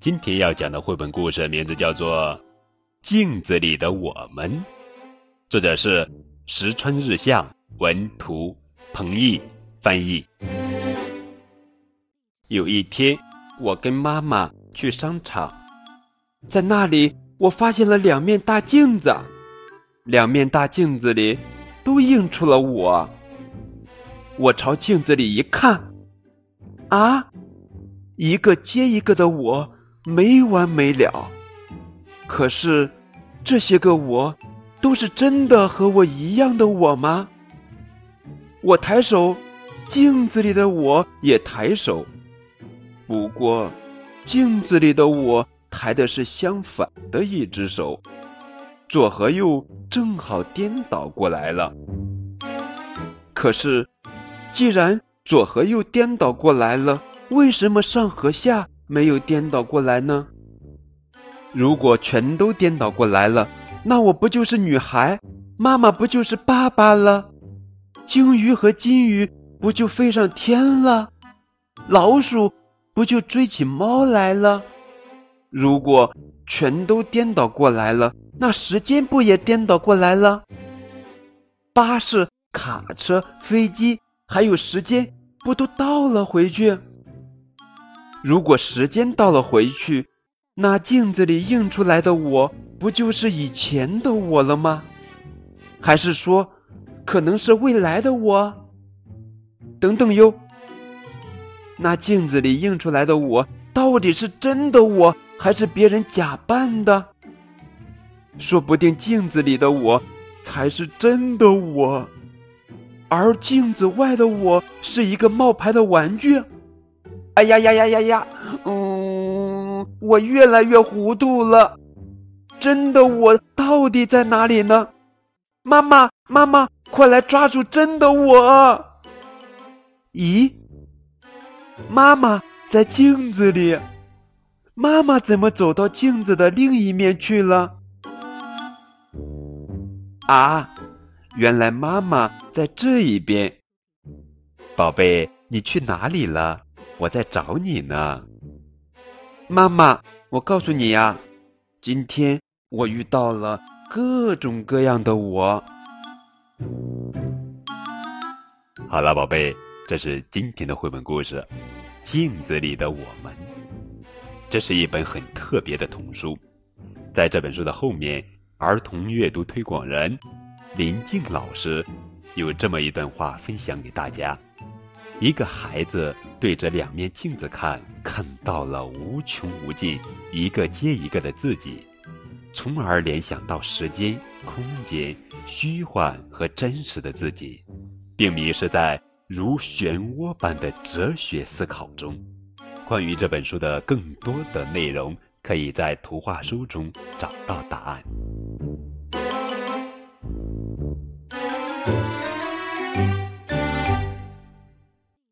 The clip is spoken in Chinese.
今天要讲的绘本故事名字叫做《镜子里的我们》，作者是石川日向，文图，彭毅翻译。有一天，我跟妈妈去商场，在那里我发现了两面大镜子，两面大镜子里都映出了我。我朝镜子里一看，啊，一个接一个的我。没完没了，可是这些个我，都是真的和我一样的我吗？我抬手，镜子里的我也抬手，不过镜子里的我抬的是相反的一只手，左和右正好颠倒过来了。可是，既然左和右颠倒过来了，为什么上和下？没有颠倒过来呢。如果全都颠倒过来了，那我不就是女孩，妈妈不就是爸爸了？鲸鱼和金鱼不就飞上天了？老鼠不就追起猫来了？如果全都颠倒过来了，那时间不也颠倒过来了？巴士、卡车、飞机，还有时间，不都倒了回去？如果时间倒了回去，那镜子里映出来的我不就是以前的我了吗？还是说，可能是未来的我？等等哟，那镜子里映出来的我到底是真的我，还是别人假扮的？说不定镜子里的我才是真的我，而镜子外的我是一个冒牌的玩具。哎呀呀呀呀呀！嗯，我越来越糊涂了。真的我到底在哪里呢？妈妈，妈妈，快来抓住真的我！咦，妈妈在镜子里。妈妈怎么走到镜子的另一面去了？啊，原来妈妈在这一边。宝贝，你去哪里了？我在找你呢，妈妈。我告诉你呀，今天我遇到了各种各样的我。好了，宝贝，这是今天的绘本故事《镜子里的我们》。这是一本很特别的童书，在这本书的后面，儿童阅读推广人林静老师有这么一段话分享给大家。一个孩子对着两面镜子看，看到了无穷无尽、一个接一个的自己，从而联想到时间、空间、虚幻和真实的自己，并迷失在如漩涡般的哲学思考中。关于这本书的更多的内容，可以在图画书中找到答案。